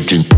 one.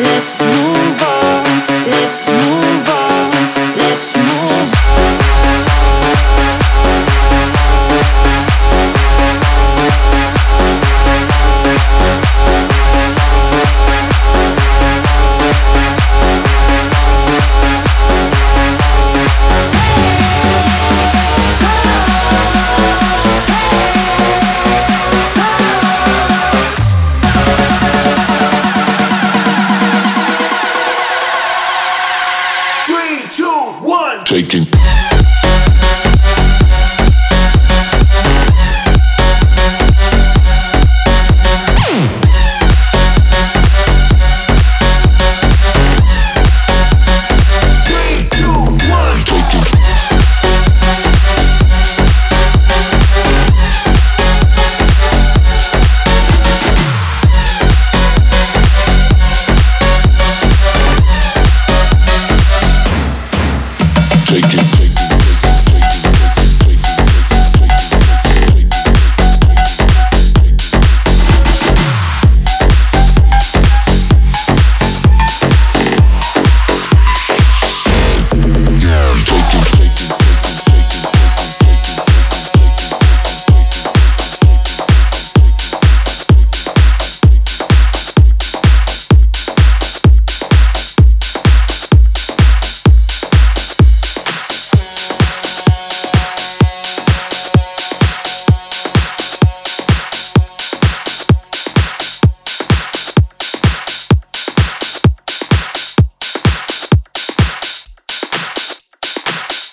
Let's one.